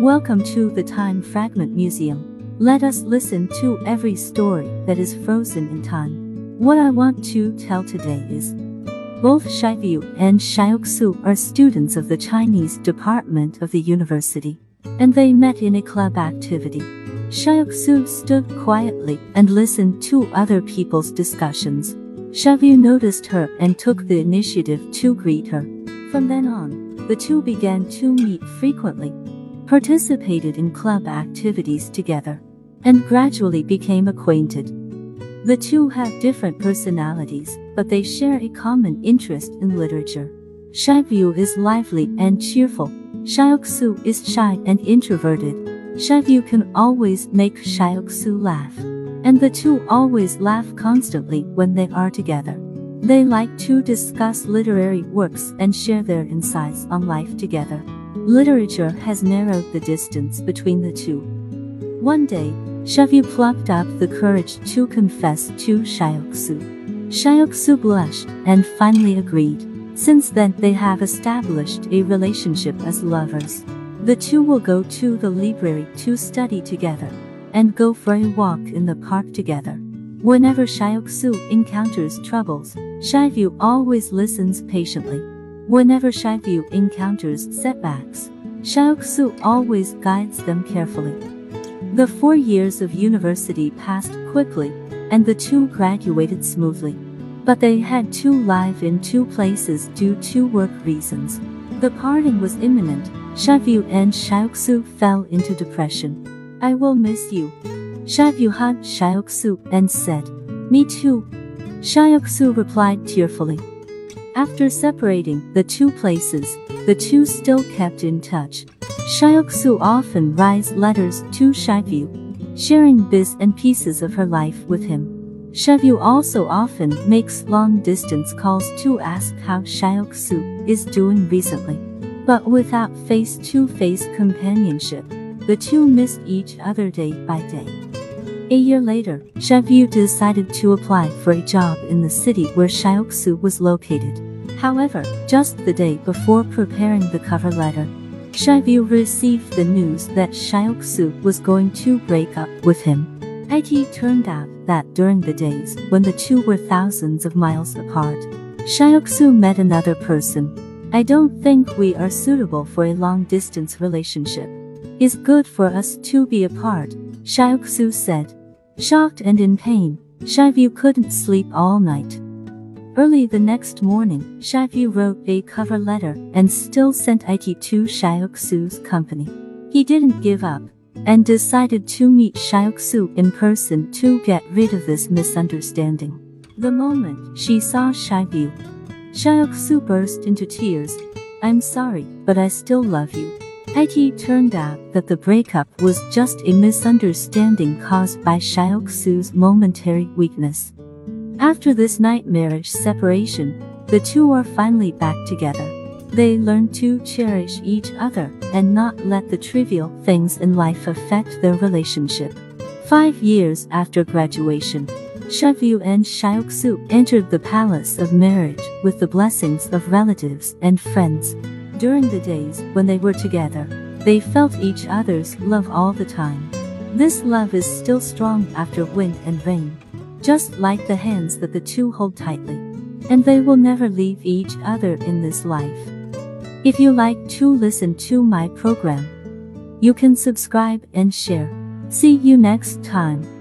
Welcome to the Time Fragment Museum. Let us listen to every story that is frozen in time. What I want to tell today is both Xiaoyu and Xiaoxu are students of the Chinese department of the university, and they met in a club activity. Xiaoxu stood quietly and listened to other people's discussions. Xiaoyu noticed her and took the initiative to greet her. From then on, the two began to meet frequently, participated in club activities together, and gradually became acquainted. The two have different personalities, but they share a common interest in literature. Xiaoyu is lively and cheerful. Xiaoxu is shy and introverted. Xiaoyu can always make Xiaoxu laugh. And the two always laugh constantly when they are together. They like to discuss literary works and share their insights on life together. Literature has narrowed the distance between the two. One day, Xiaoyu plucked up the courage to confess to Xiaoxu. Xiaoxu blushed and finally agreed. Since then, they have established a relationship as lovers. The two will go to the library to study together and go for a walk in the park together. Whenever Xiaoxu encounters troubles, Xiaoyu always listens patiently. Whenever Xiaoyu encounters setbacks, Xiaoxu always guides them carefully. The four years of university passed quickly, and the two graduated smoothly. But they had to live in two places due to work reasons. The parting was imminent. Xiaoyu and Xiaoxu fell into depression. I will miss you. Xiaoyu hugged Xiaoxu and said, Me too. Xiaoxu replied tearfully. After separating the two places, the two still kept in touch. Xiaoxu often writes letters to Xiaoyu, sharing bits and pieces of her life with him. Xiaoyu also often makes long-distance calls to ask how Xiaoxu is doing recently. But without face-to-face companionship, the two missed each other day by day. A year later, Xiaoyu decided to apply for a job in the city where Xiaoxu was located. However, just the day before preparing the cover letter, Xiaoyu received the news that Xiaoxu was going to break up with him. It turned out that during the days when the two were thousands of miles apart, Xiaoxu met another person. I don't think we are suitable for a long distance relationship. It's good for us to be apart, Xiaoxu said. Shocked and in pain, Xiaoyu couldn't sleep all night. Early the next morning, Xiaoyu wrote a cover letter and still sent it to Xiaoxu's company. He didn't give up and decided to meet Xiaoxu in person to get rid of this misunderstanding. The moment she saw Xiaoyu, Xiaoxu burst into tears. I'm sorry, but I still love you. It turned out that the breakup was just a misunderstanding caused by Xiaoxu's momentary weakness. After this nightmarish separation, the two are finally back together. They learn to cherish each other and not let the trivial things in life affect their relationship. Five years after graduation, Xiaoyu and Xiaoxu entered the palace of marriage with the blessings of relatives and friends. During the days when they were together, they felt each other's love all the time. This love is still strong after wind and rain, just like the hands that the two hold tightly. And they will never leave each other in this life. If you like to listen to my program, you can subscribe and share. See you next time.